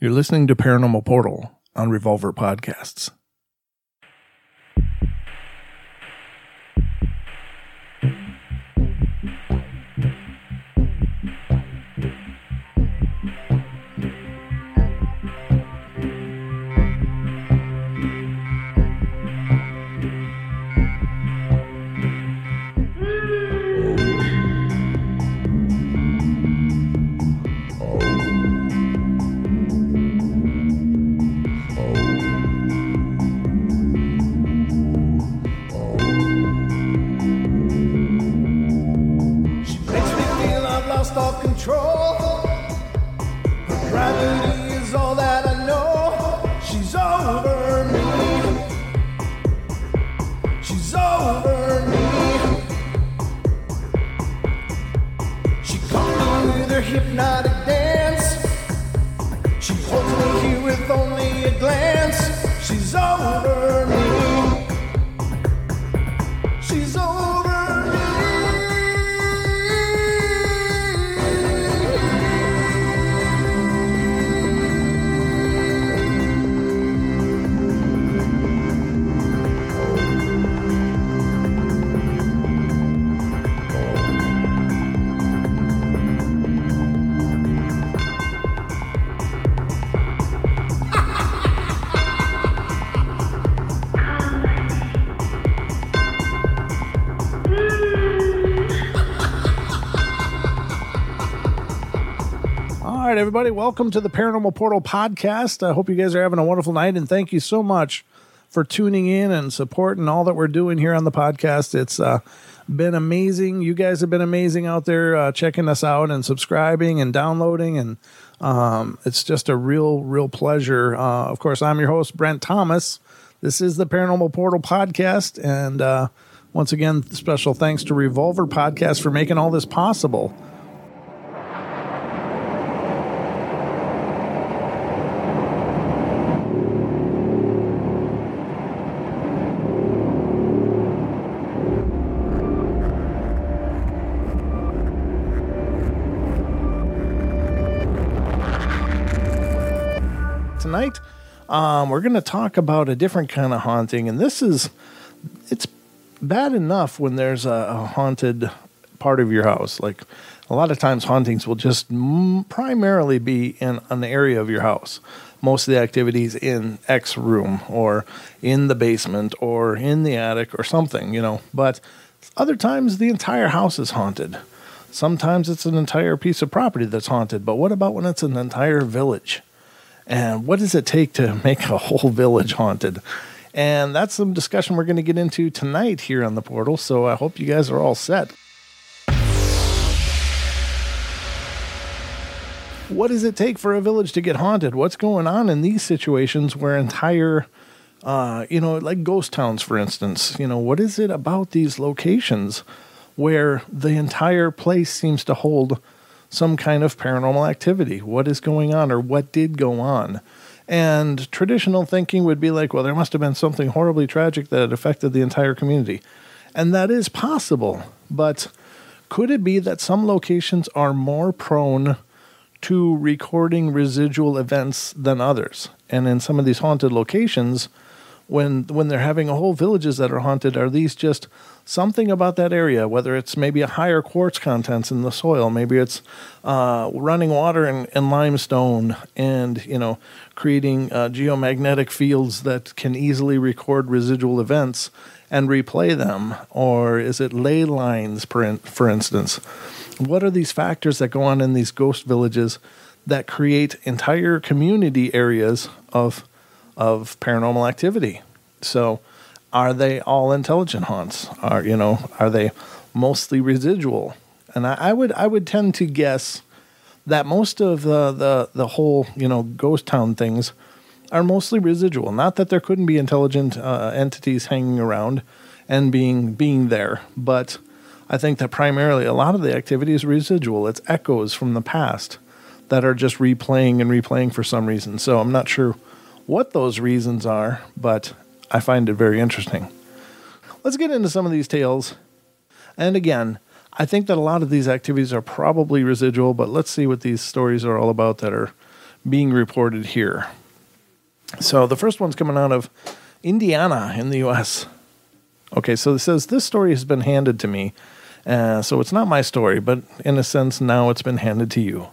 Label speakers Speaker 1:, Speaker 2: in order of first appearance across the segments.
Speaker 1: You're listening to Paranormal Portal on Revolver Podcasts. Right, everybody, welcome to the Paranormal Portal podcast. I hope you guys are having a wonderful night, and thank you so much for tuning in and supporting all that we're doing here on the podcast. It's uh, been amazing. You guys have been amazing out there uh, checking us out and subscribing and downloading, and um, it's just a real, real pleasure. Uh, of course, I'm your host, Brent Thomas. This is the Paranormal Portal podcast, and uh, once again, special thanks to Revolver Podcast for making all this possible. tonight um, we're going to talk about a different kind of haunting and this is it's bad enough when there's a, a haunted part of your house. Like a lot of times hauntings will just m- primarily be in an area of your house. Most of the activities in x room or in the basement or in the attic or something you know? But other times the entire house is haunted. Sometimes it's an entire piece of property that's haunted but what about when it's an entire village and what does it take to make a whole village haunted? And that's some discussion we're going to get into tonight here on the portal. So I hope you guys are all set. What does it take for a village to get haunted? What's going on in these situations where entire, uh, you know, like ghost towns, for instance, you know, what is it about these locations where the entire place seems to hold some kind of paranormal activity. What is going on or what did go on? And traditional thinking would be like, well, there must have been something horribly tragic that had affected the entire community. And that is possible. But could it be that some locations are more prone to recording residual events than others? And in some of these haunted locations, when when they're having whole villages that are haunted, are these just something about that area? Whether it's maybe a higher quartz contents in the soil, maybe it's uh, running water and, and limestone, and you know, creating uh, geomagnetic fields that can easily record residual events and replay them, or is it ley lines, in, for instance? What are these factors that go on in these ghost villages that create entire community areas of of paranormal activity. So, are they all intelligent haunts? Are you know are they mostly residual? And I, I would I would tend to guess that most of the the the whole you know ghost town things are mostly residual. Not that there couldn't be intelligent uh, entities hanging around and being being there, but I think that primarily a lot of the activity is residual. It's echoes from the past that are just replaying and replaying for some reason. So I'm not sure what those reasons are, but I find it very interesting. Let's get into some of these tales. And again, I think that a lot of these activities are probably residual, but let's see what these stories are all about that are being reported here. So the first one's coming out of Indiana in the U.S. Okay, so it says this story has been handed to me. Uh, so it's not my story, but in a sense, now it's been handed to you.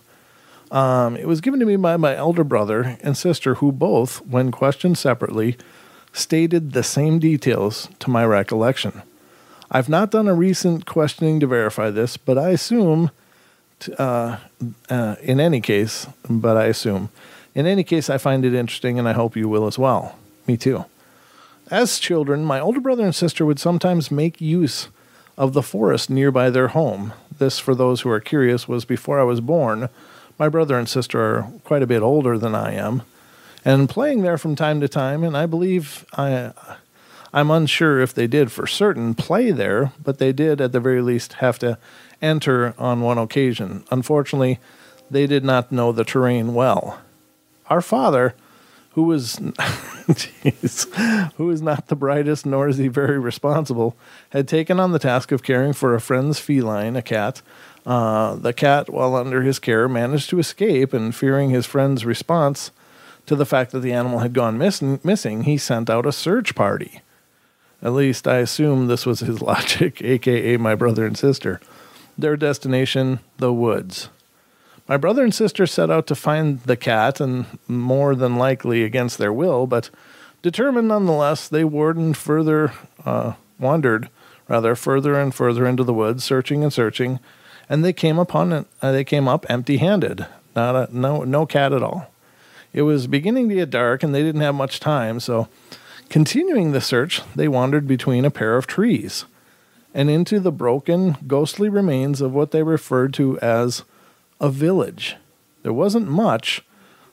Speaker 1: Um, it was given to me by my elder brother and sister, who both, when questioned separately, stated the same details to my recollection. I've not done a recent questioning to verify this, but I assume, t- uh, uh, in any case, but I assume, in any case, I find it interesting and I hope you will as well. Me too. As children, my older brother and sister would sometimes make use of the forest nearby their home. This, for those who are curious, was before I was born. My brother and sister are quite a bit older than I am, and playing there from time to time, and I believe I. I'm unsure if they did for certain play there, but they did at the very least have to enter on one occasion. Unfortunately, they did not know the terrain well. Our father, who was who is not the brightest nor is he very responsible, had taken on the task of caring for a friend's feline, a cat. Uh, the cat, while under his care, managed to escape, and fearing his friend's response to the fact that the animal had gone miss- missing, he sent out a search party. At least I assume this was his logic, aka my brother and sister. Their destination, the woods. My brother and sister set out to find the cat, and more than likely against their will, but determined nonetheless, they wardened further, uh, wandered rather further and further into the woods, searching and searching, and they came upon it. Uh, they came up empty-handed, not a no no cat at all. It was beginning to get dark, and they didn't have much time, so continuing the search, they wandered between a pair of trees and into the broken, ghostly remains of what they referred to as a village. There wasn't much.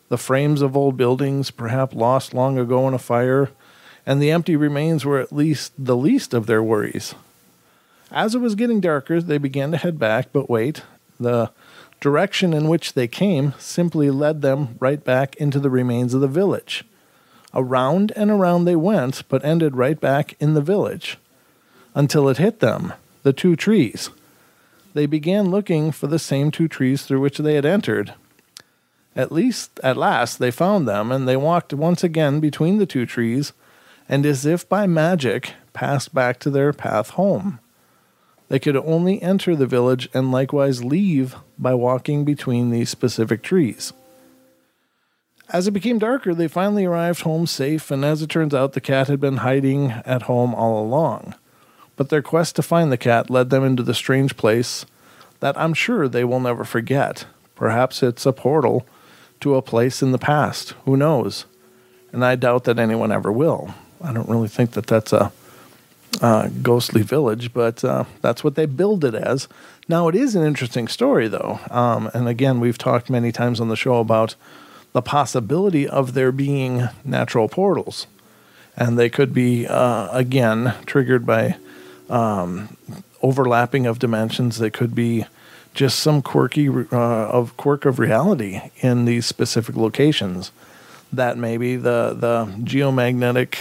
Speaker 1: The frames of old buildings, perhaps lost long ago in a fire, and the empty remains were at least the least of their worries. As it was getting darker, they began to head back, but wait, the direction in which they came simply led them right back into the remains of the village. Around and around they went, but ended right back in the village until it hit them the two trees. They began looking for the same two trees through which they had entered. At least, at last, they found them, and they walked once again between the two trees, and as if by magic, passed back to their path home. They could only enter the village and likewise leave by walking between these specific trees. As it became darker, they finally arrived home safe, and as it turns out, the cat had been hiding at home all along. But their quest to find the cat led them into the strange place that I'm sure they will never forget. Perhaps it's a portal to a place in the past. Who knows? And I doubt that anyone ever will. I don't really think that that's a uh, ghostly village, but uh, that's what they build it as. Now, it is an interesting story, though. Um, and again, we've talked many times on the show about the possibility of there being natural portals. And they could be, uh, again, triggered by um, overlapping of dimensions. They could be just some quirky uh, of quirk of reality in these specific locations. That maybe the the geomagnetic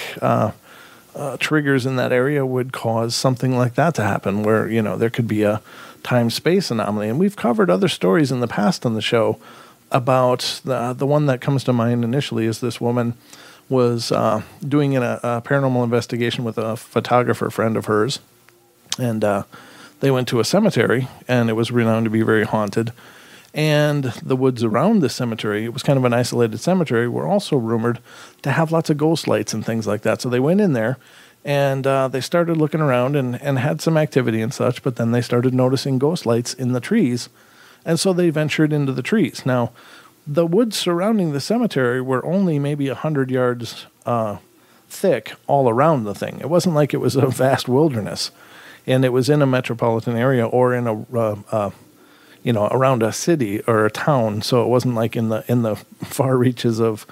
Speaker 1: uh, triggers in that area would cause something like that to happen, where you know there could be a time space anomaly. And we've covered other stories in the past on the show about the the one that comes to mind initially is this woman was uh, doing a, a paranormal investigation with a photographer friend of hers, and uh, they went to a cemetery, and it was renowned to be very haunted. And the woods around the cemetery, it was kind of an isolated cemetery, were also rumored to have lots of ghost lights and things like that. So they went in there and uh, they started looking around and, and had some activity and such, but then they started noticing ghost lights in the trees. And so they ventured into the trees. Now, the woods surrounding the cemetery were only maybe 100 yards uh, thick all around the thing. It wasn't like it was a vast wilderness and it was in a metropolitan area or in a uh, uh, you know around a city or a town. So it wasn't like in the in the far reaches of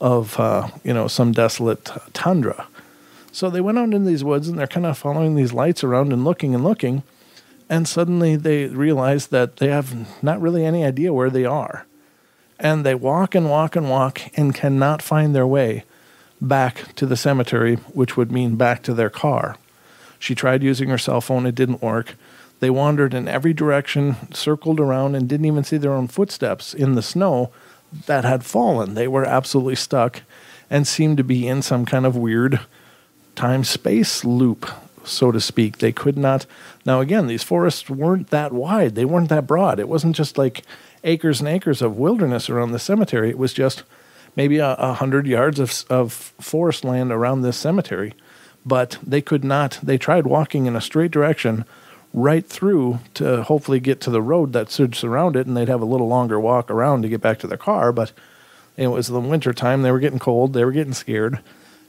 Speaker 1: of uh, you know some desolate tundra. So they went out in these woods and they're kind of following these lights around and looking and looking. And suddenly they realize that they have not really any idea where they are. And they walk and walk and walk and cannot find their way back to the cemetery which would mean back to their car. She tried using her cell phone, it didn't work. They wandered in every direction, circled around, and didn't even see their own footsteps in the snow, that had fallen. They were absolutely stuck and seemed to be in some kind of weird time space loop, so to speak. They could not. Now, again, these forests weren't that wide, they weren't that broad. It wasn't just like acres and acres of wilderness around the cemetery, it was just maybe a, a hundred yards of, of forest land around this cemetery. But they could not, they tried walking in a straight direction right through to hopefully get to the road that should surround it, and they'd have a little longer walk around to get back to their car. But it was the winter time; they were getting cold, they were getting scared,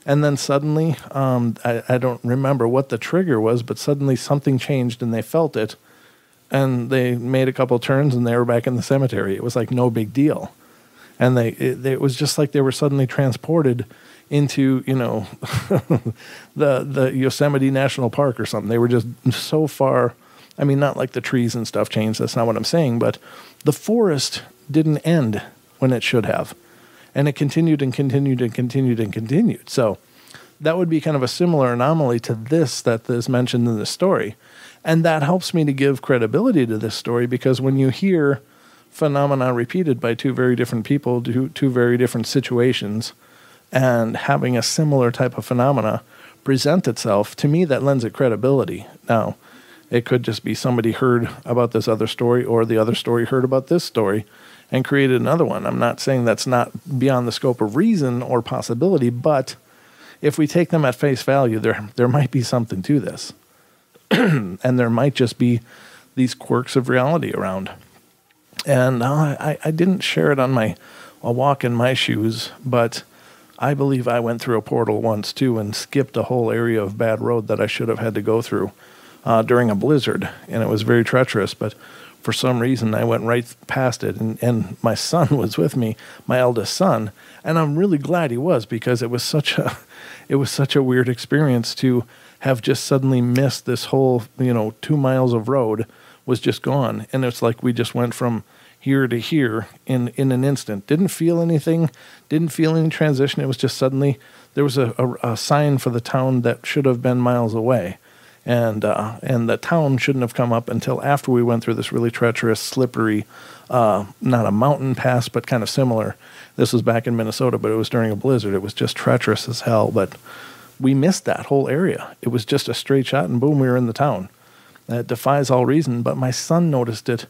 Speaker 1: and then suddenly, um, I, I don't remember what the trigger was, but suddenly something changed, and they felt it, and they made a couple turns, and they were back in the cemetery. It was like no big deal, and they it, it was just like they were suddenly transported into you know the the Yosemite National Park or something. They were just so far. I mean, not like the trees and stuff changed. That's not what I'm saying. But the forest didn't end when it should have, and it continued and continued and continued and continued. So that would be kind of a similar anomaly to this that is mentioned in the story, and that helps me to give credibility to this story because when you hear phenomena repeated by two very different people, two, two very different situations and having a similar type of phenomena present itself, to me, that lends it credibility. Now, it could just be somebody heard about this other story or the other story heard about this story and created another one. I'm not saying that's not beyond the scope of reason or possibility, but if we take them at face value, there there might be something to this. and there might just be these quirks of reality around. And uh, I, I didn't share it on my a walk in my shoes, but I believe I went through a portal once too and skipped a whole area of bad road that I should have had to go through uh, during a blizzard, and it was very treacherous. But for some reason, I went right past it, and, and my son was with me, my eldest son, and I'm really glad he was because it was such a it was such a weird experience to have just suddenly missed this whole you know two miles of road was just gone, and it's like we just went from here to here in in an instant. Didn't feel anything, didn't feel any transition. It was just suddenly there was a, a, a sign for the town that should have been miles away, and uh, and the town shouldn't have come up until after we went through this really treacherous, slippery, uh, not a mountain pass, but kind of similar. This was back in Minnesota, but it was during a blizzard. It was just treacherous as hell, but we missed that whole area. It was just a straight shot, and boom, we were in the town. That defies all reason. But my son noticed it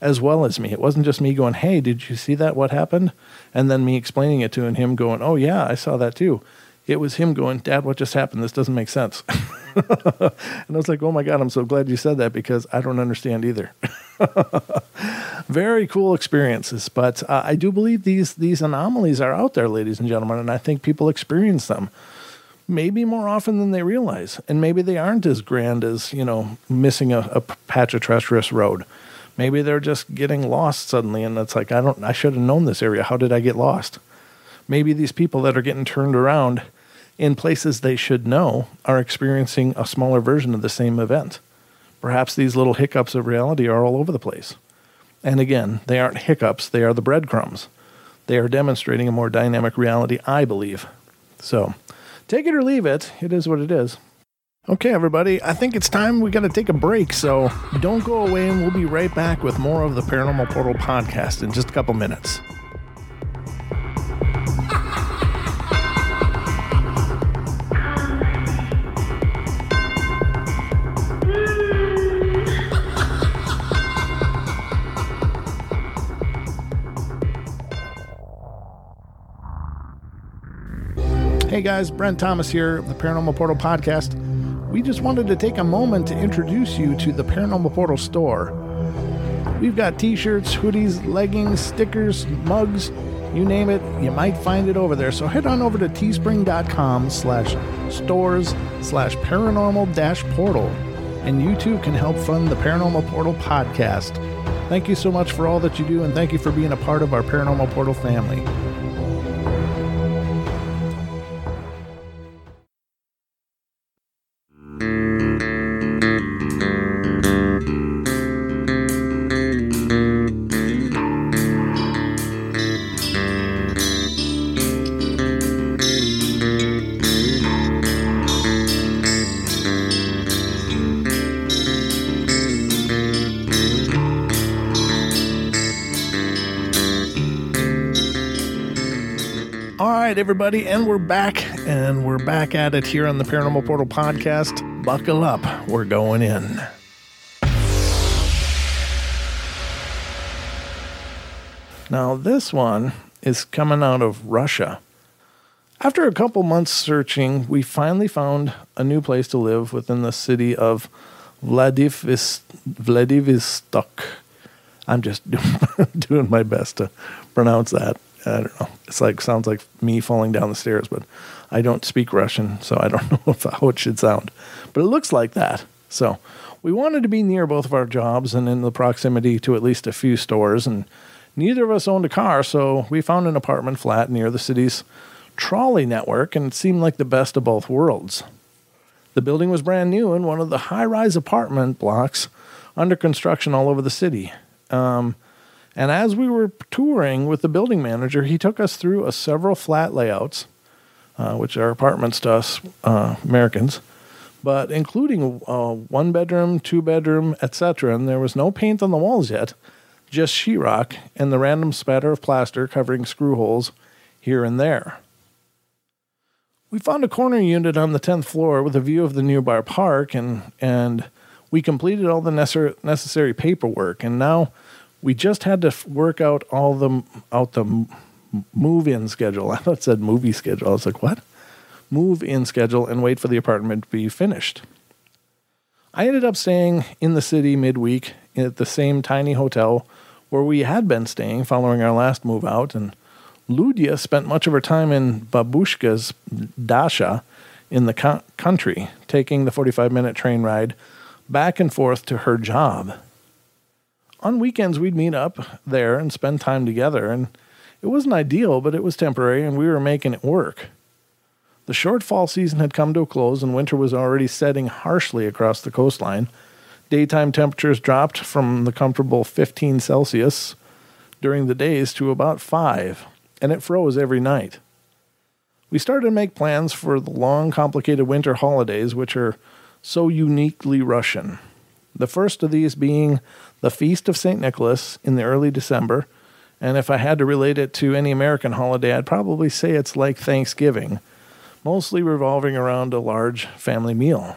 Speaker 1: as well as me. It wasn't just me going, "Hey, did you see that? What happened?" and then me explaining it to and him going, "Oh yeah, I saw that too." It was him going, "Dad, what just happened? This doesn't make sense." and I was like, "Oh my god, I'm so glad you said that because I don't understand either." Very cool experiences, but uh, I do believe these these anomalies are out there, ladies and gentlemen, and I think people experience them maybe more often than they realize, and maybe they aren't as grand as you know missing a, a patch of treacherous road Maybe they're just getting lost suddenly, and it's like I don't. I should have known this area. How did I get lost? Maybe these people that are getting turned around in places they should know are experiencing a smaller version of the same event. Perhaps these little hiccups of reality are all over the place. And again, they aren't hiccups, they are the breadcrumbs. They are demonstrating a more dynamic reality, I believe. So, take it or leave it, it is what it is. Okay, everybody, I think it's time we got to take a break, so don't go away, and we'll be right back with more of the Paranormal Portal podcast in just a couple minutes. Hey guys, Brent Thomas here, the Paranormal Portal podcast we just wanted to take a moment to introduce you to the Paranormal Portal store. We've got t-shirts, hoodies, leggings, stickers, mugs, you name it, you might find it over there. So head on over to teespring.com slash stores slash paranormal dash portal. And you too can help fund the Paranormal Portal podcast. Thank you so much for all that you do, and thank you for being a part of our Paranormal Portal family. Everybody, and we're back, and we're back at it here on the Paranormal Portal podcast. Buckle up, we're going in. Now, this one is coming out of Russia. After a couple months searching, we finally found a new place to live within the city of Vladivostok. I'm just doing my best to pronounce that. I don't know. It's like sounds like me falling down the stairs, but I don't speak Russian, so I don't know if, how it should sound. But it looks like that. So we wanted to be near both of our jobs and in the proximity to at least a few stores. And neither of us owned a car, so we found an apartment flat near the city's trolley network, and it seemed like the best of both worlds. The building was brand new and one of the high rise apartment blocks under construction all over the city. Um, and as we were touring with the building manager, he took us through a several flat layouts, uh, which are apartments to us uh, Americans, but including uh, one bedroom, two bedroom, etc. And there was no paint on the walls yet, just sheetrock and the random spatter of plaster covering screw holes here and there. We found a corner unit on the 10th floor with a view of the nearby park, and, and we completed all the necessary paperwork. And now we just had to work out all the out the move-in schedule. I thought it said movie schedule. I was like, what? Move-in schedule and wait for the apartment to be finished. I ended up staying in the city midweek at the same tiny hotel where we had been staying following our last move out, and Ludia spent much of her time in Babushka's dacha in the co- country, taking the 45 minute train ride back and forth to her job. On weekends, we'd meet up there and spend time together, and it wasn't ideal, but it was temporary, and we were making it work. The short fall season had come to a close, and winter was already setting harshly across the coastline. Daytime temperatures dropped from the comfortable 15 Celsius during the days to about 5, and it froze every night. We started to make plans for the long, complicated winter holidays, which are so uniquely Russian. The first of these being the Feast of St. Nicholas in the early December, and if I had to relate it to any American holiday, I'd probably say it's like Thanksgiving, mostly revolving around a large family meal.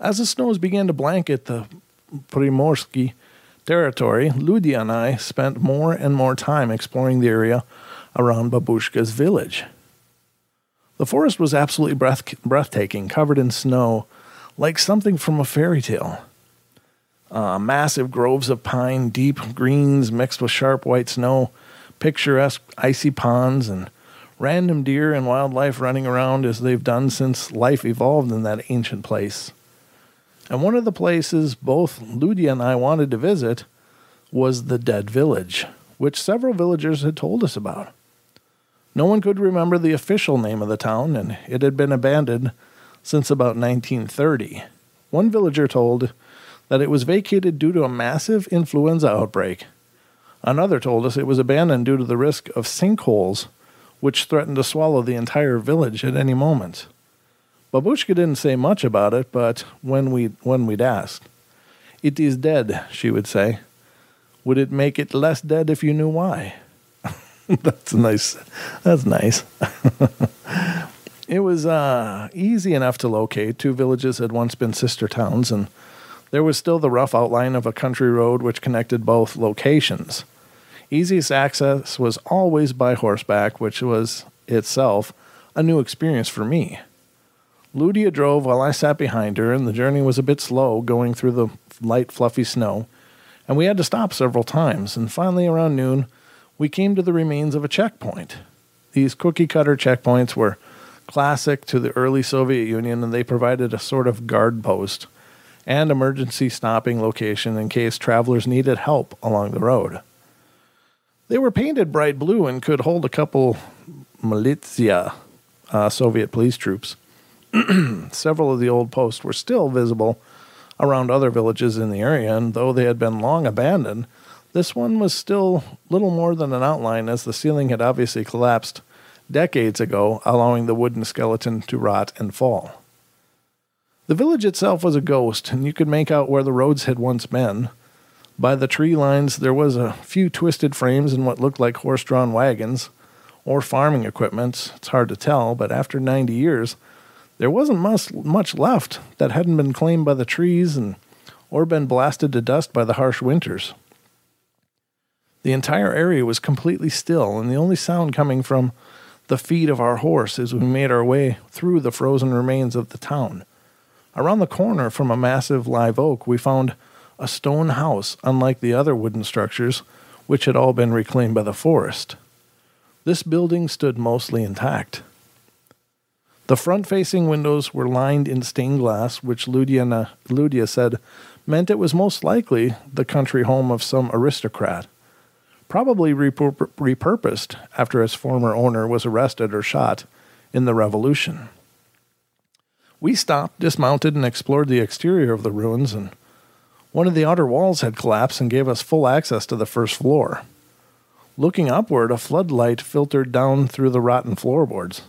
Speaker 1: As the snows began to blanket the Primorsky territory, Ludia and I spent more and more time exploring the area around Babushka's village. The forest was absolutely breath- breathtaking, covered in snow, like something from a fairy tale. Uh, massive groves of pine, deep greens mixed with sharp white snow, picturesque icy ponds, and random deer and wildlife running around as they've done since life evolved in that ancient place. And one of the places both Ludia and I wanted to visit was the Dead Village, which several villagers had told us about. No one could remember the official name of the town, and it had been abandoned since about 1930. One villager told that it was vacated due to a massive influenza outbreak. Another told us it was abandoned due to the risk of sinkholes, which threatened to swallow the entire village at any moment. Babushka didn't say much about it, but when we when we'd asked, "It is dead," she would say. Would it make it less dead if you knew why? that's nice. That's nice. it was uh, easy enough to locate. Two villages had once been sister towns, and there was still the rough outline of a country road which connected both locations. Easiest access was always by horseback, which was itself a new experience for me. Ludia drove while I sat behind her, and the journey was a bit slow going through the light, fluffy snow, and we had to stop several times. And finally, around noon, we came to the remains of a checkpoint. These cookie cutter checkpoints were classic to the early Soviet Union, and they provided a sort of guard post and emergency stopping location in case travelers needed help along the road. They were painted bright blue and could hold a couple militia, uh, Soviet police troops. Several of the old posts were still visible around other villages in the area, and though they had been long abandoned, this one was still little more than an outline as the ceiling had obviously collapsed decades ago, allowing the wooden skeleton to rot and fall. The village itself was a ghost, and you could make out where the roads had once been. By the tree lines, there was a few twisted frames and what looked like horse drawn wagons, or farming equipment. It's hard to tell, but after 90 years, there wasn't much, much left that hadn't been claimed by the trees and or been blasted to dust by the harsh winters. The entire area was completely still, and the only sound coming from the feet of our horse as we made our way through the frozen remains of the town. Around the corner from a massive live oak, we found a stone house, unlike the other wooden structures, which had all been reclaimed by the forest. This building stood mostly intact. The front facing windows were lined in stained glass, which Ludia, Ludia said meant it was most likely the country home of some aristocrat, probably repur- repurposed after its former owner was arrested or shot in the Revolution. We stopped, dismounted, and explored the exterior of the ruins, and one of the outer walls had collapsed and gave us full access to the first floor. Looking upward, a floodlight filtered down through the rotten floorboards,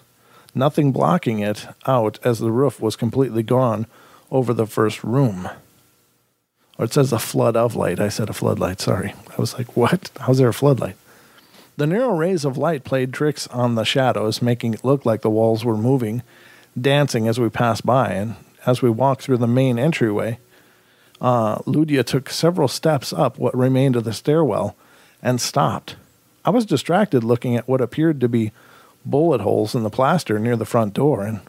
Speaker 1: nothing blocking it out as the roof was completely gone over the first room. Or it says a flood of light. I said a floodlight, sorry. I was like, what? How's there a floodlight? The narrow rays of light played tricks on the shadows, making it look like the walls were moving, dancing as we passed by. And as we walked through the main entryway, uh, Ludia took several steps up what remained of the stairwell and stopped. I was distracted looking at what appeared to be bullet holes in the plaster near the front door, and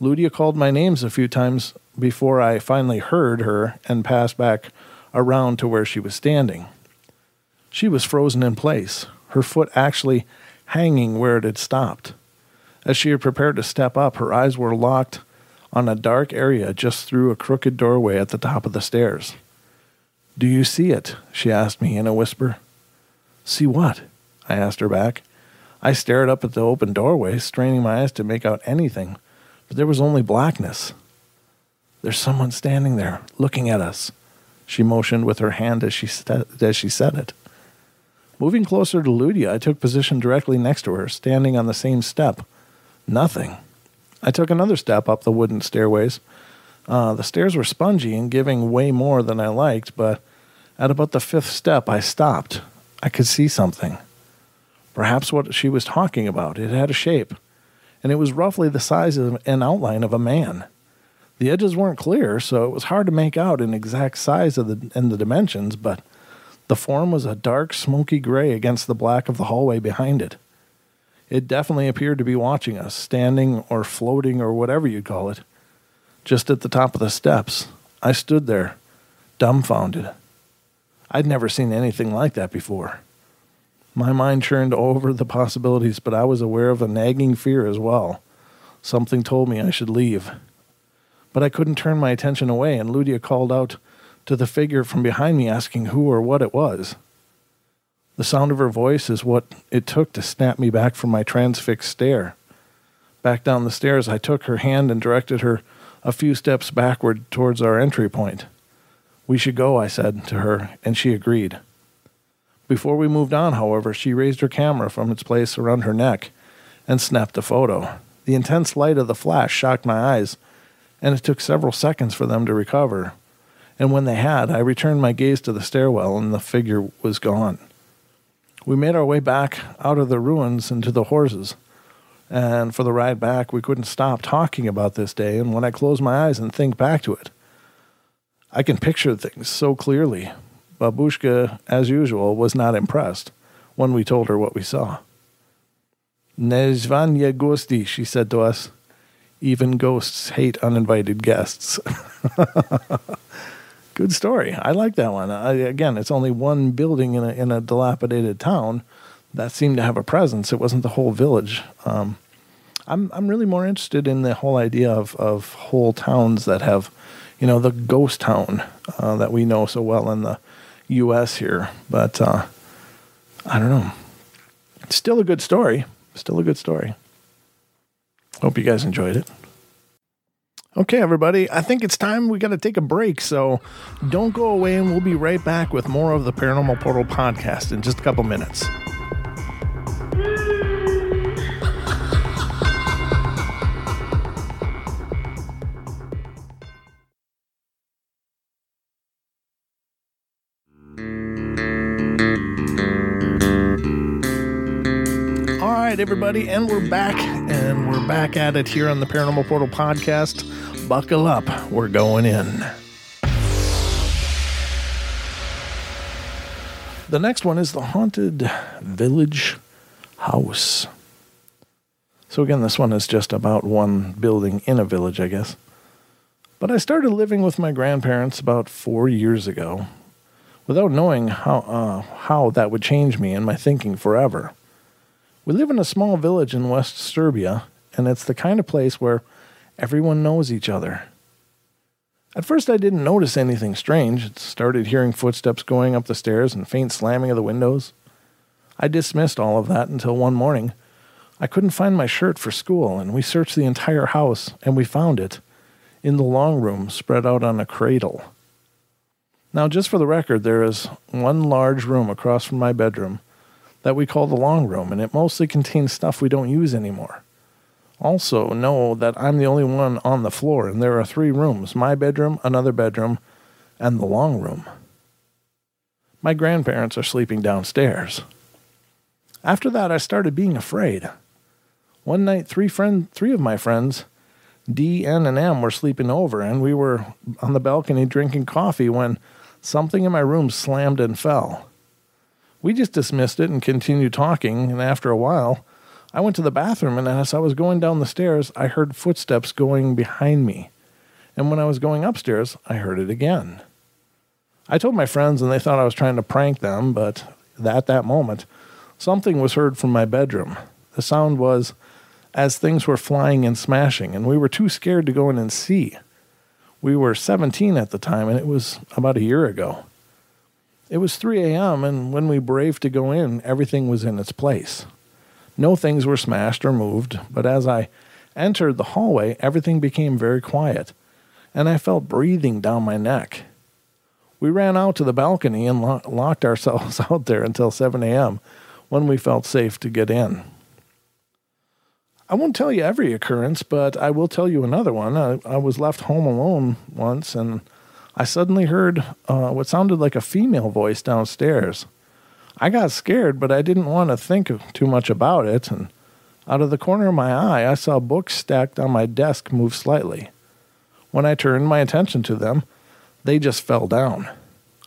Speaker 1: Ludia called my names a few times before I finally heard her and passed back around to where she was standing. She was frozen in place, her foot actually hanging where it had stopped. As she prepared to step up, her eyes were locked on a dark area just through a crooked doorway at the top of the stairs. Do you see it? she asked me in a whisper. See what? I asked her back. I stared up at the open doorway, straining my eyes to make out anything, but there was only blackness. There's someone standing there, looking at us. She motioned with her hand as she, st- as she said it. Moving closer to Ludia, I took position directly next to her, standing on the same step. Nothing. I took another step up the wooden stairways. Uh, the stairs were spongy and giving way more than I liked, but at about the fifth step, I stopped. I could see something. Perhaps what she was talking about. It had a shape, and it was roughly the size of an outline of a man. The edges weren't clear, so it was hard to make out an exact size of the and the dimensions, but the form was a dark, smoky gray against the black of the hallway behind it. It definitely appeared to be watching us, standing or floating or whatever you'd call it, just at the top of the steps. I stood there, dumbfounded. I'd never seen anything like that before. My mind churned over the possibilities, but I was aware of a nagging fear as well. Something told me I should leave. But I couldn't turn my attention away, and Ludia called out to the figure from behind me, asking who or what it was. The sound of her voice is what it took to snap me back from my transfixed stare. Back down the stairs, I took her hand and directed her a few steps backward towards our entry point. We should go, I said to her, and she agreed. Before we moved on, however, she raised her camera from its place around her neck and snapped a photo. The intense light of the flash shocked my eyes, and it took several seconds for them to recover. And when they had, I returned my gaze to the stairwell, and the figure was gone. We made our way back out of the ruins into the horses. And for the ride back, we couldn't stop talking about this day. And when I close my eyes and think back to it, I can picture things so clearly. Babushka, as usual, was not impressed when we told her what we saw. Nezvanya gosti, she said to us. Even ghosts hate uninvited guests. Good story. I like that one. I, again, it's only one building in a, in a dilapidated town that seemed to have a presence. It wasn't the whole village. Um, I'm I'm really more interested in the whole idea of of whole towns that have, you know, the ghost town uh, that we know so well in the U.S. here. But uh, I don't know. It's still a good story. Still a good story. Hope you guys enjoyed it. Okay, everybody, I think it's time we got to take a break. So don't go away, and we'll be right back with more of the Paranormal Portal podcast in just a couple minutes. right, everybody, and we're back, and we're back at it here on the Paranormal Portal podcast. Buckle up, we're going in. The next one is the Haunted Village House. So, again, this one is just about one building in a village, I guess. But I started living with my grandparents about four years ago without knowing how, uh, how that would change me and my thinking forever. We live in a small village in West Serbia, and it's the kind of place where everyone knows each other. At first, I didn't notice anything strange. Started hearing footsteps going up the stairs and faint slamming of the windows. I dismissed all of that until one morning. I couldn't find my shirt for school, and we searched the entire house, and we found it in the long room, spread out on a cradle. Now, just for the record, there is one large room across from my bedroom that we call the long room, and it mostly contains stuff we don't use anymore. Also, know that I'm the only one on the floor, and there are three rooms my bedroom, another bedroom, and the long room. My grandparents are sleeping downstairs. After that, I started being afraid. One night, three, friend, three of my friends, D, N, and M, were sleeping over, and we were on the balcony drinking coffee when something in my room slammed and fell. We just dismissed it and continued talking, and after a while, I went to the bathroom, and as I was going down the stairs, I heard footsteps going behind me. And when I was going upstairs, I heard it again. I told my friends, and they thought I was trying to prank them, but at that moment, something was heard from my bedroom. The sound was as things were flying and smashing, and we were too scared to go in and see. We were 17 at the time, and it was about a year ago. It was 3 a.m., and when we braved to go in, everything was in its place. No things were smashed or moved, but as I entered the hallway, everything became very quiet, and I felt breathing down my neck. We ran out to the balcony and lo- locked ourselves out there until 7 a.m., when we felt safe to get in. I won't tell you every occurrence, but I will tell you another one. I, I was left home alone once, and I suddenly heard uh, what sounded like a female voice downstairs. I got scared, but I didn't want to think too much about it, and out of the corner of my eye, I saw books stacked on my desk move slightly. When I turned my attention to them, they just fell down.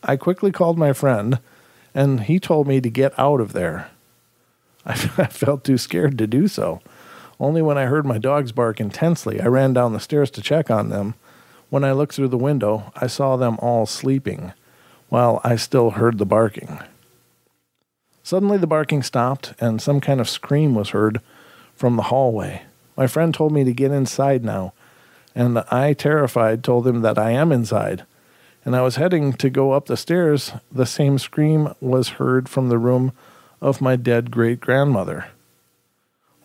Speaker 1: I quickly called my friend, and he told me to get out of there. I, felt too scared to do so. Only when I heard my dogs bark intensely, I ran down the stairs to check on them when I looked through the window, I saw them all sleeping, while I still heard the barking. Suddenly, the barking stopped, and some kind of scream was heard from the hallway. My friend told me to get inside now, and I, terrified, told him that I am inside. And I was heading to go up the stairs. The same scream was heard from the room of my dead great grandmother.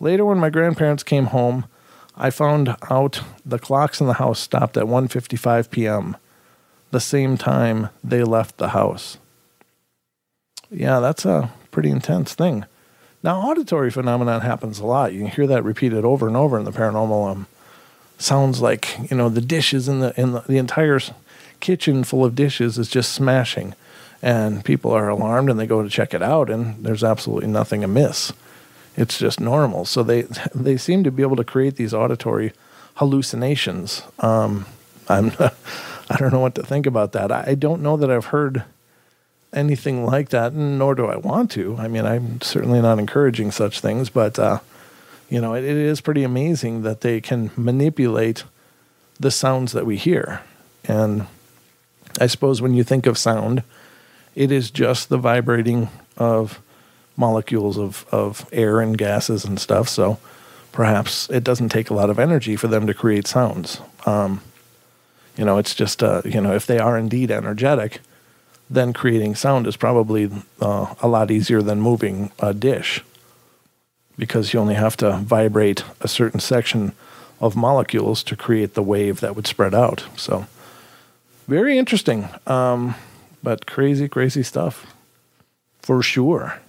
Speaker 1: Later, when my grandparents came home, I found out the clocks in the house stopped at 1:55 p.m. the same time they left the house. Yeah, that's a pretty intense thing. Now, auditory phenomenon happens a lot. You can hear that repeated over and over in the paranormal. Um, sounds like you know the dishes in the in the, the entire kitchen full of dishes is just smashing, and people are alarmed and they go to check it out, and there's absolutely nothing amiss it's just normal. So they they seem to be able to create these auditory hallucinations. Um, I'm I don't know what to think about that. I don't know that I've heard anything like that, nor do I want to. I mean, I'm certainly not encouraging such things, but uh, you know, it, it is pretty amazing that they can manipulate the sounds that we hear. And I suppose when you think of sound, it is just the vibrating of molecules of, of air and gases and stuff. So perhaps it doesn't take a lot of energy for them to create sounds. Um, you know, it's just, uh, you know, if they are indeed energetic, then creating sound is probably uh, a lot easier than moving a dish because you only have to vibrate a certain section of molecules to create the wave that would spread out. So, very interesting, um, but crazy, crazy stuff for sure.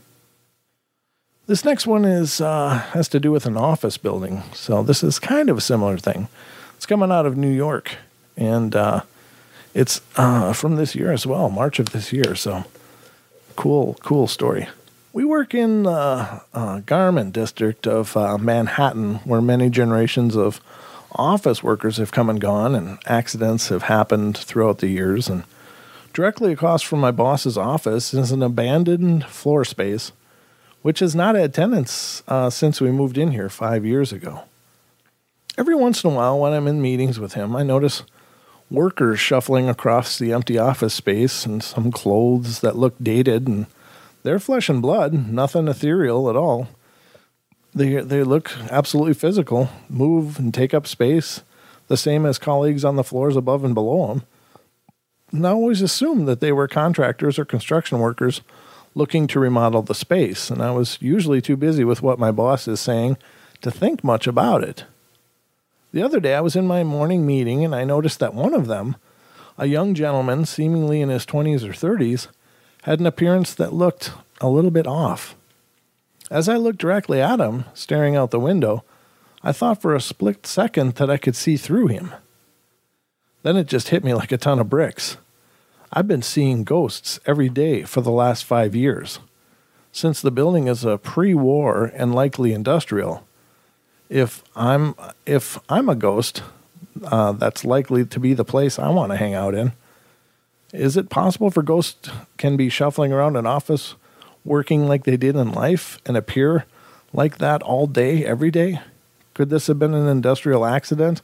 Speaker 1: This next one is uh, has to do with an office building. So this is kind of a similar thing. It's coming out of New York, and uh, it's uh, from this year as well, March of this year. So cool, cool story. We work in the uh, Garment district of uh, Manhattan, where many generations of office workers have come and gone, and accidents have happened throughout the years. And directly across from my boss's office is an abandoned floor space, which has not had tenants uh, since we moved in here five years ago. Every once in a while, when I'm in meetings with him, I notice workers shuffling across the empty office space and some clothes that look dated and they're flesh and blood, nothing ethereal at all. They they look absolutely physical, move and take up space, the same as colleagues on the floors above and below them. And I always assumed that they were contractors or construction workers looking to remodel the space, and I was usually too busy with what my boss is saying to think much about it. The other day, I was in my morning meeting and I noticed that one of them, a young gentleman, seemingly in his 20s or 30s, had an appearance that looked a little bit off. As I looked directly at him, staring out the window, I thought for a split second that I could see through him. Then it just hit me like a ton of bricks. I've been seeing ghosts every day for the last five years. Since the building is a pre war and likely industrial, if I'm if I'm a ghost, uh, that's likely to be the place I want to hang out in. Is it possible for ghosts can be shuffling around an office, working like they did in life, and appear like that all day, every day? Could this have been an industrial accident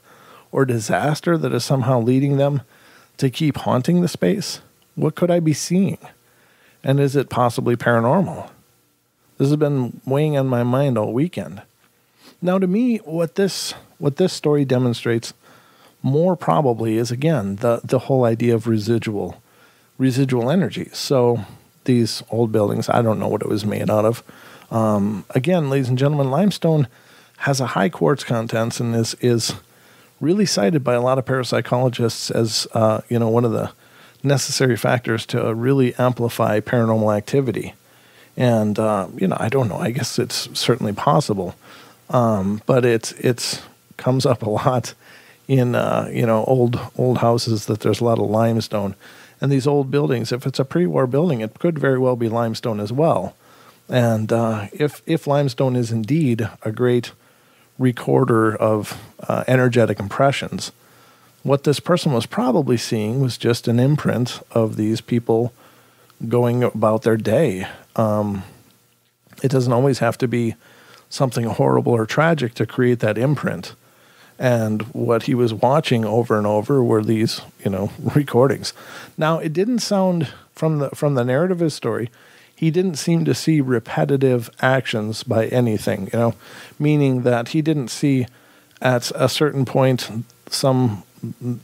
Speaker 1: or disaster that is somehow leading them to keep haunting the space? What could I be seeing? And is it possibly paranormal? This has been weighing on my mind all weekend. Now, to me, what this what this story demonstrates more probably is again the the whole idea of residual residual energy. So these old buildings, I don't know what it was made out of. Um, again, ladies and gentlemen, limestone has a high quartz contents and is is really cited by a lot of parapsychologists as uh, you know one of the necessary factors to really amplify paranormal activity. And uh, you know, I don't know. I guess it's certainly possible. Um, but it's it's comes up a lot in uh, you know old old houses that there's a lot of limestone, and these old buildings. If it's a pre-war building, it could very well be limestone as well. And uh, if if limestone is indeed a great recorder of uh, energetic impressions, what this person was probably seeing was just an imprint of these people going about their day. Um, it doesn't always have to be something horrible or tragic to create that imprint. And what he was watching over and over were these, you know, recordings. Now, it didn't sound from the from the narrative of his story, he didn't seem to see repetitive actions by anything, you know, meaning that he didn't see at a certain point some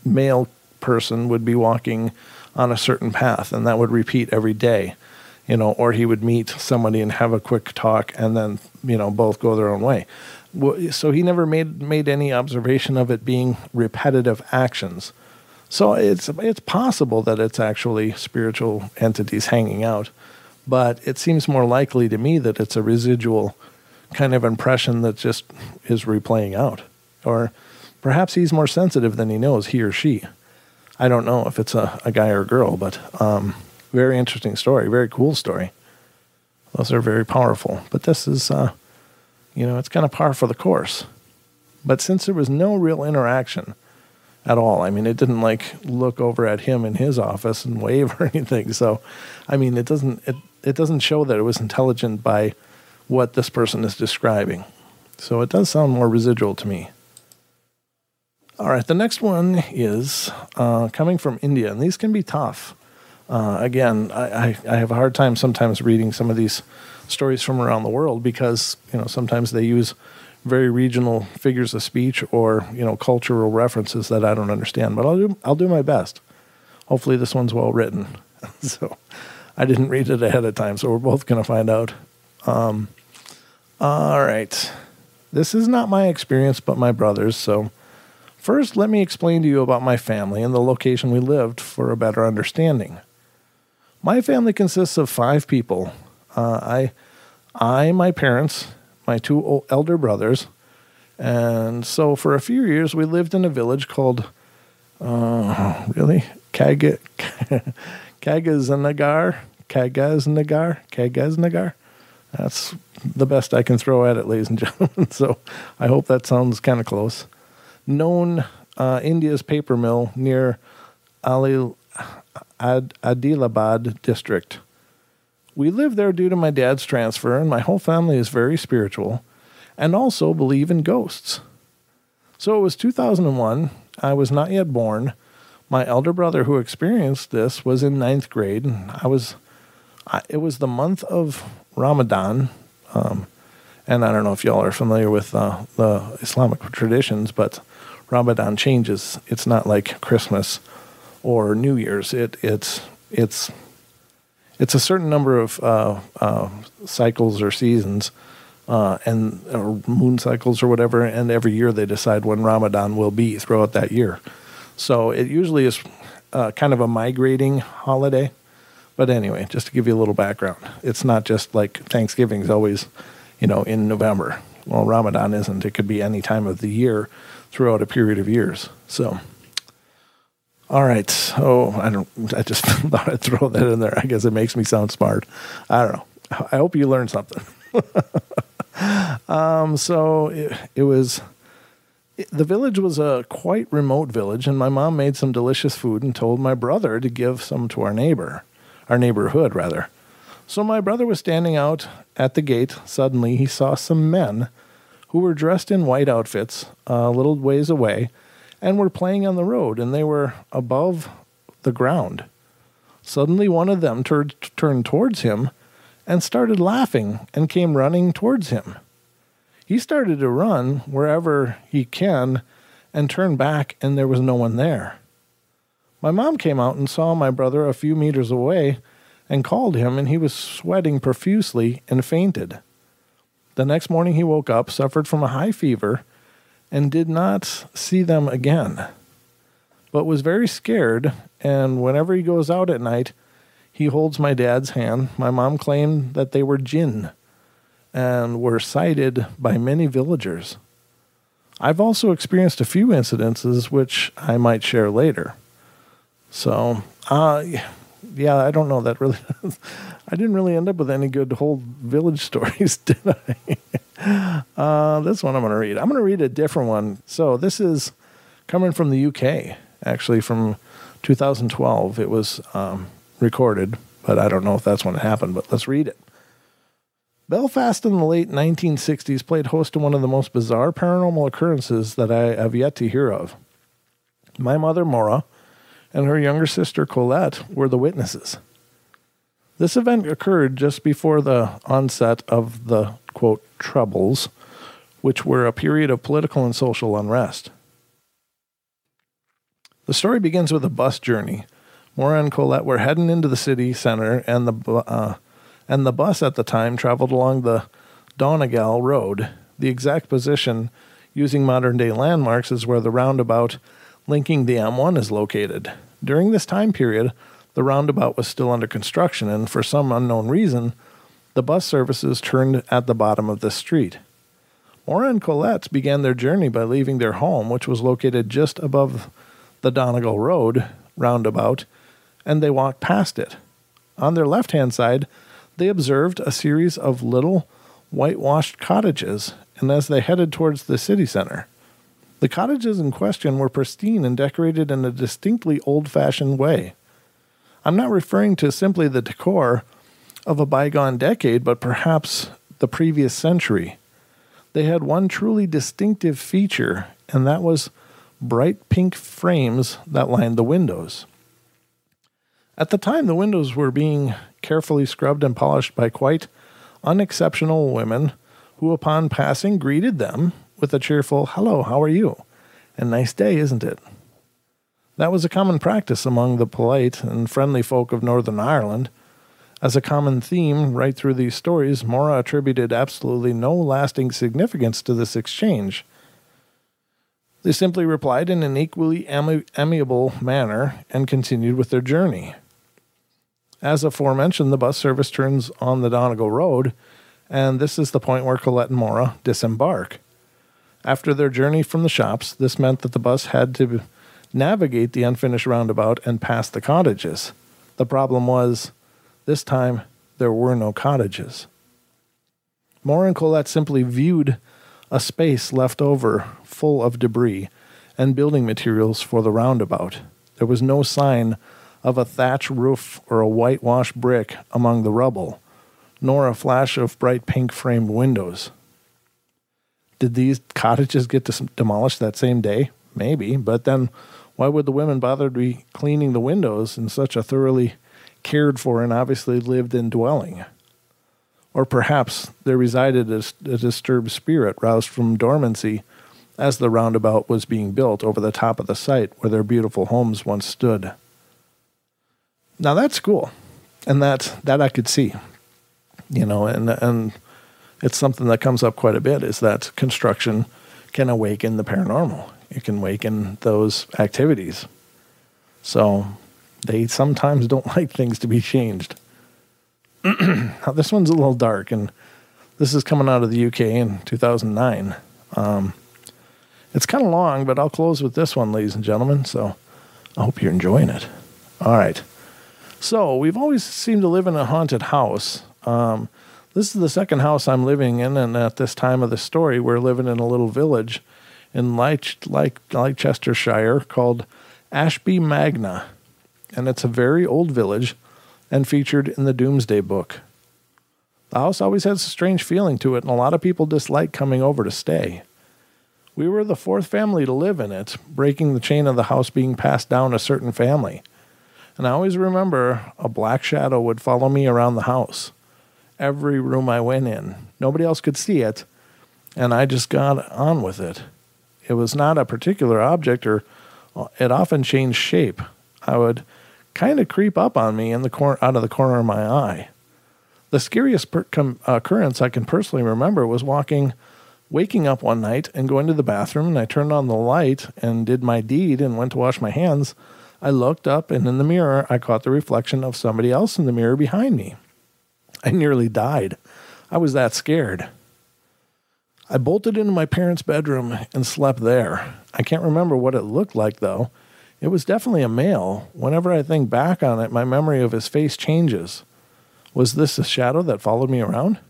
Speaker 1: male person would be walking on a certain path and that would repeat every day you know, or he would meet somebody and have a quick talk and then, you know, both go their own way. So he never made made any observation of it being repetitive actions. So it's it's possible that it's actually spiritual entities hanging out, but it seems more likely to me that it's a residual kind of impression that just is replaying out, or perhaps he's more sensitive than he knows, he or she. I don't know if it's a, a guy or a girl, but um, very interesting story, very cool story. Those are very powerful. But this is, uh, you know, it's kind of par for the course. But since there was no real interaction at all, I mean, it didn't like look over at him in his office and wave or anything. So, I mean, it doesn't it it doesn't show that it was intelligent by what this person is describing. So it does sound more residual to me. All right, the next one is uh, coming from India, and these can be tough. Uh, again, I, I, I, have a hard time sometimes reading some of these stories from around the world because you know sometimes they use very regional figures of speech or you know cultural references that I don't understand. But I'll do I'll do my best. Hopefully, this one's well written. so I didn't read it ahead of time, so we're both going to find out. Um, all right, this is not my experience, but my brother's. So. First, let me explain to you about my family and the location we lived for a better understanding. My family consists of five people. Uh, I, I, my parents, my two elder brothers, and so for a few years we lived in a village called, uh, really, Kag, Kagazanagar, Kagaznagar, Kagaznagar. That's the best I can throw at it, ladies and gentlemen. So I hope that sounds kind of close. Known uh, India's paper mill near Ali Ad- Adilabad district. We live there due to my dad's transfer, and my whole family is very spiritual and also believe in ghosts. So it was 2001. I was not yet born. My elder brother, who experienced this, was in ninth grade. And I was, I, it was the month of Ramadan. Um, and I don't know if y'all are familiar with uh, the Islamic traditions, but Ramadan changes. It's not like Christmas or New Year's. It it's it's it's a certain number of uh, uh, cycles or seasons, uh, and or moon cycles or whatever. And every year they decide when Ramadan will be throughout that year. So it usually is uh, kind of a migrating holiday. But anyway, just to give you a little background, it's not just like Thanksgiving is always, you know, in November. Well, Ramadan isn't. It could be any time of the year throughout a period of years. So, all right. So I don't. I just thought I'd throw that in there. I guess it makes me sound smart. I don't know. I hope you learned something. um. So it, it was. It, the village was a quite remote village, and my mom made some delicious food and told my brother to give some to our neighbor, our neighborhood rather. So my brother was standing out at the gate. Suddenly, he saw some men who were dressed in white outfits a little ways away and were playing on the road, and they were above the ground. Suddenly, one of them tur- turned towards him and started laughing and came running towards him. He started to run wherever he can and turned back, and there was no one there. My mom came out and saw my brother a few meters away and called him, and he was sweating profusely and fainted. The next morning he woke up, suffered from a high fever, and did not see them again, but was very scared. And whenever he goes out at night, he holds my dad's hand. My mom claimed that they were jinn and were sighted by many villagers. I've also experienced a few incidences which I might share later. So, uh, yeah, I don't know that really. I didn't really end up with any good whole village stories, did I? uh, this one I'm going to read. I'm going to read a different one. So this is coming from the UK, actually from 2012. It was um, recorded, but I don't know if that's when it happened. But let's read it. Belfast in the late 1960s played host to one of the most bizarre paranormal occurrences that I have yet to hear of. My mother, Maura, and her younger sister Colette were the witnesses. This event occurred just before the onset of the quote troubles, which were a period of political and social unrest. The story begins with a bus journey. Maura and Colette were heading into the city center, and the uh, and the bus at the time traveled along the Donegal Road. The exact position using modern day landmarks is where the roundabout linking the M1 is located. During this time period, the roundabout was still under construction, and for some unknown reason, the bus services turned at the bottom of the street. Maura and Colette began their journey by leaving their home, which was located just above the Donegal Road roundabout, and they walked past it. On their left hand side, they observed a series of little whitewashed cottages, and as they headed towards the city center, the cottages in question were pristine and decorated in a distinctly old fashioned way. I'm not referring to simply the decor of a bygone decade, but perhaps the previous century. They had one truly distinctive feature, and that was bright pink frames that lined the windows. At the time, the windows were being carefully scrubbed and polished by quite unexceptional women who, upon passing, greeted them with a cheerful, Hello, how are you? And nice day, isn't it? That was a common practice among the polite and friendly folk of Northern Ireland. As a common theme right through these stories, Maura attributed absolutely no lasting significance to this exchange. They simply replied in an equally ami- amiable manner and continued with their journey. As aforementioned, the bus service turns on the Donegal Road, and this is the point where Colette and Maura disembark. After their journey from the shops, this meant that the bus had to navigate the unfinished roundabout and pass the cottages. The problem was, this time, there were no cottages. Maura and Colette simply viewed a space left over full of debris and building materials for the roundabout. There was no sign of a thatch roof or a whitewashed brick among the rubble, nor a flash of bright pink framed windows. Did these cottages get dis- demolished that same day? Maybe, but then why would the women bother to be cleaning the windows in such a thoroughly cared for and obviously lived in dwelling? Or perhaps there resided a, a disturbed spirit roused from dormancy as the roundabout was being built over the top of the site where their beautiful homes once stood. Now that's cool, and that that I could see, you know, and and it's something that comes up quite a bit is that construction can awaken the paranormal. It can waken those activities. So they sometimes don't like things to be changed. now, this one's a little dark, and this is coming out of the UK in 2009. Um, it's kind of long, but I'll close with this one, ladies and gentlemen. So I hope you're enjoying it. All right. So we've always seemed to live in a haunted house. Um, this is the second house I'm living in, and at this time of the story, we're living in a little village in Leich, Leich, Leicestershire called Ashby Magna, and it's a very old village and featured in the Domesday Book. The house always has a strange feeling to it, and a lot of people dislike coming over to stay. We were the fourth family to live in it, breaking the chain of the house being passed down a certain family. And I always remember a black shadow would follow me around the house. Every room I went in, nobody else could see it, and I just got on with it. It was not a particular object, or uh, it often changed shape. I would kind of creep up on me in the cor- out of the corner of my eye. The scariest per- com- occurrence I can personally remember was walking, waking up one night and going to the bathroom, and I turned on the light and did my deed and went to wash my hands. I looked up, and in the mirror, I caught the reflection of somebody else in the mirror behind me. I nearly died. I was that scared. I bolted into my parents' bedroom and slept there. I can't remember what it looked like, though. It was definitely a male. Whenever I think back on it, my memory of his face changes. Was this a shadow that followed me around?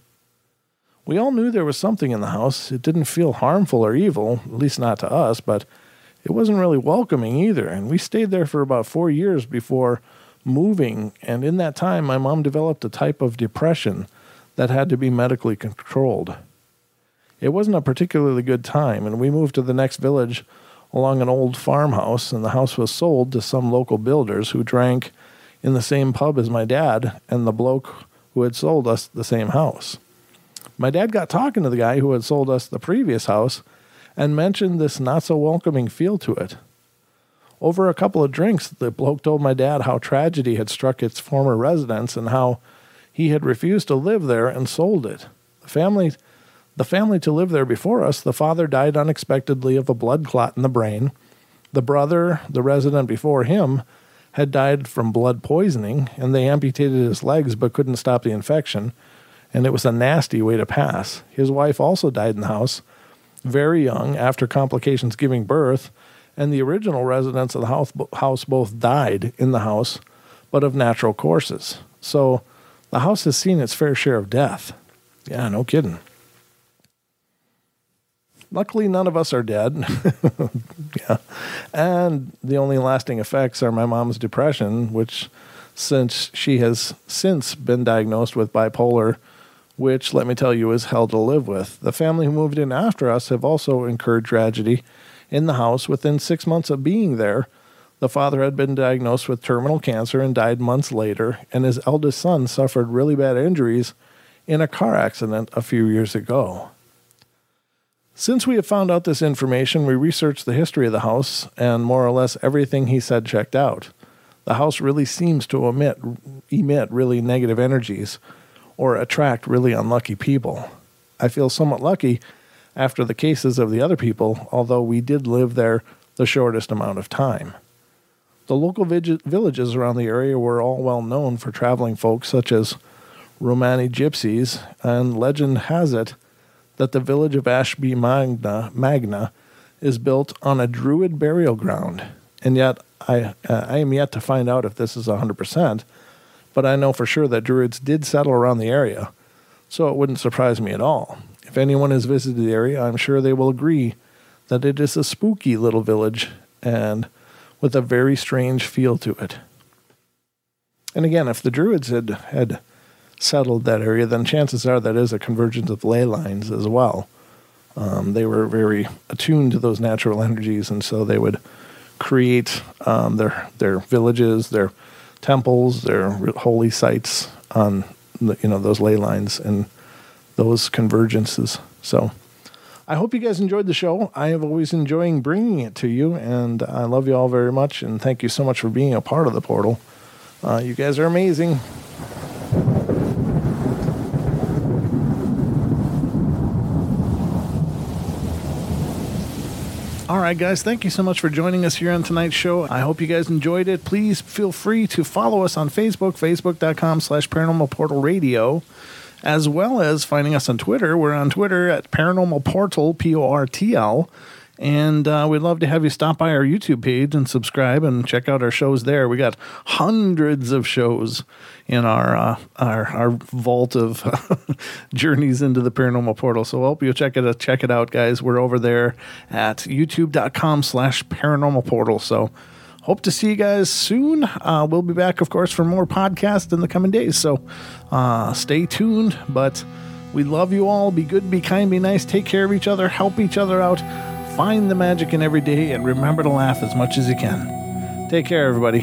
Speaker 1: We all knew there was something in the house. It didn't feel harmful or evil, at least not to us, but it wasn't really welcoming either. And we stayed there for about four years before moving. And in that time, my mom developed a type of depression that had to be medically controlled. It wasn't a particularly good time, and we moved to the next village along an old farmhouse, and the house was sold to some local builders who drank in the same pub as my dad and the bloke who had sold us the same house. My dad got talking to the guy who had sold us the previous house and mentioned this not so welcoming feel to it. Over a couple of drinks, the bloke told my dad how tragedy had struck its former residence and how he had refused to live there and sold it. The family the family to live there before us, the father died unexpectedly of a blood clot in the brain. The brother, the resident before him, had died from blood poisoning, and they amputated his legs but couldn't stop the infection, and it was a nasty way to pass. His wife also died in the house, very young, after complications giving birth, and the original residents of the house, both died in the house, but of natural courses. So the house has seen its fair share of death. Yeah, no kidding. Luckily, none of us are dead. yeah. And the only lasting effects are my mom's depression, which, since she has since been diagnosed with bipolar, which, let me tell you, is hell to live with. The family who moved in after us have also incurred tragedy in the house within six months of being there. The father had been diagnosed with terminal cancer and died months later, and his eldest son suffered really bad injuries in a car accident a few years ago. Since we have found out this information, we researched the history of the house, and more or less everything he said checked out. The house really seems to emit, emit really negative energies or attract really unlucky people. I feel somewhat lucky after the cases of the other people, although we did live there the shortest amount of time. The local villages around the area were all well known for traveling folks such as Romani gypsies, and legend has it that the village of Ashby Magna, Magna is built on a Druid burial ground. And yet, I, uh, I am yet to find out if this is 100%, but I know for sure that Druids did settle around the area. So it wouldn't surprise me at all. If anyone has visited the area, I'm sure they will agree that it is a spooky little village and with a very strange feel to it. And again, if the Druids had, had settled that area, then chances are that is a convergence of ley lines as well. Um, they were very attuned to those natural energies, and so they would create um, their their villages, their temples, their holy sites on the, you know those ley lines and those convergences. So I hope you guys enjoyed the show. I have always enjoying bringing it to you, and I love you all very much. And thank you so much for being a part of the portal. Uh, you guys are amazing. All right, guys, thank you so much for joining us here on tonight's show. I hope you guys enjoyed it. Please feel free to follow us on Facebook, facebook.com slash paranormal portal radio, as well as finding us on Twitter. We're on Twitter at paranormal portal, P O R T L. And uh, we'd love to have you stop by our YouTube page and subscribe and check out our shows there. We got hundreds of shows in our uh, our, our vault of journeys into the paranormal portal. So I hope you check it check it out, guys. We're over there at youtube.com slash paranormal portal. So hope to see you guys soon. Uh, we'll be back, of course, for more podcasts in the coming days. So uh, stay tuned. But we love you all. Be good, be kind, be nice. Take care of each other. Help each other out. Find the magic in every day and remember to laugh as much as you can. Take care, everybody.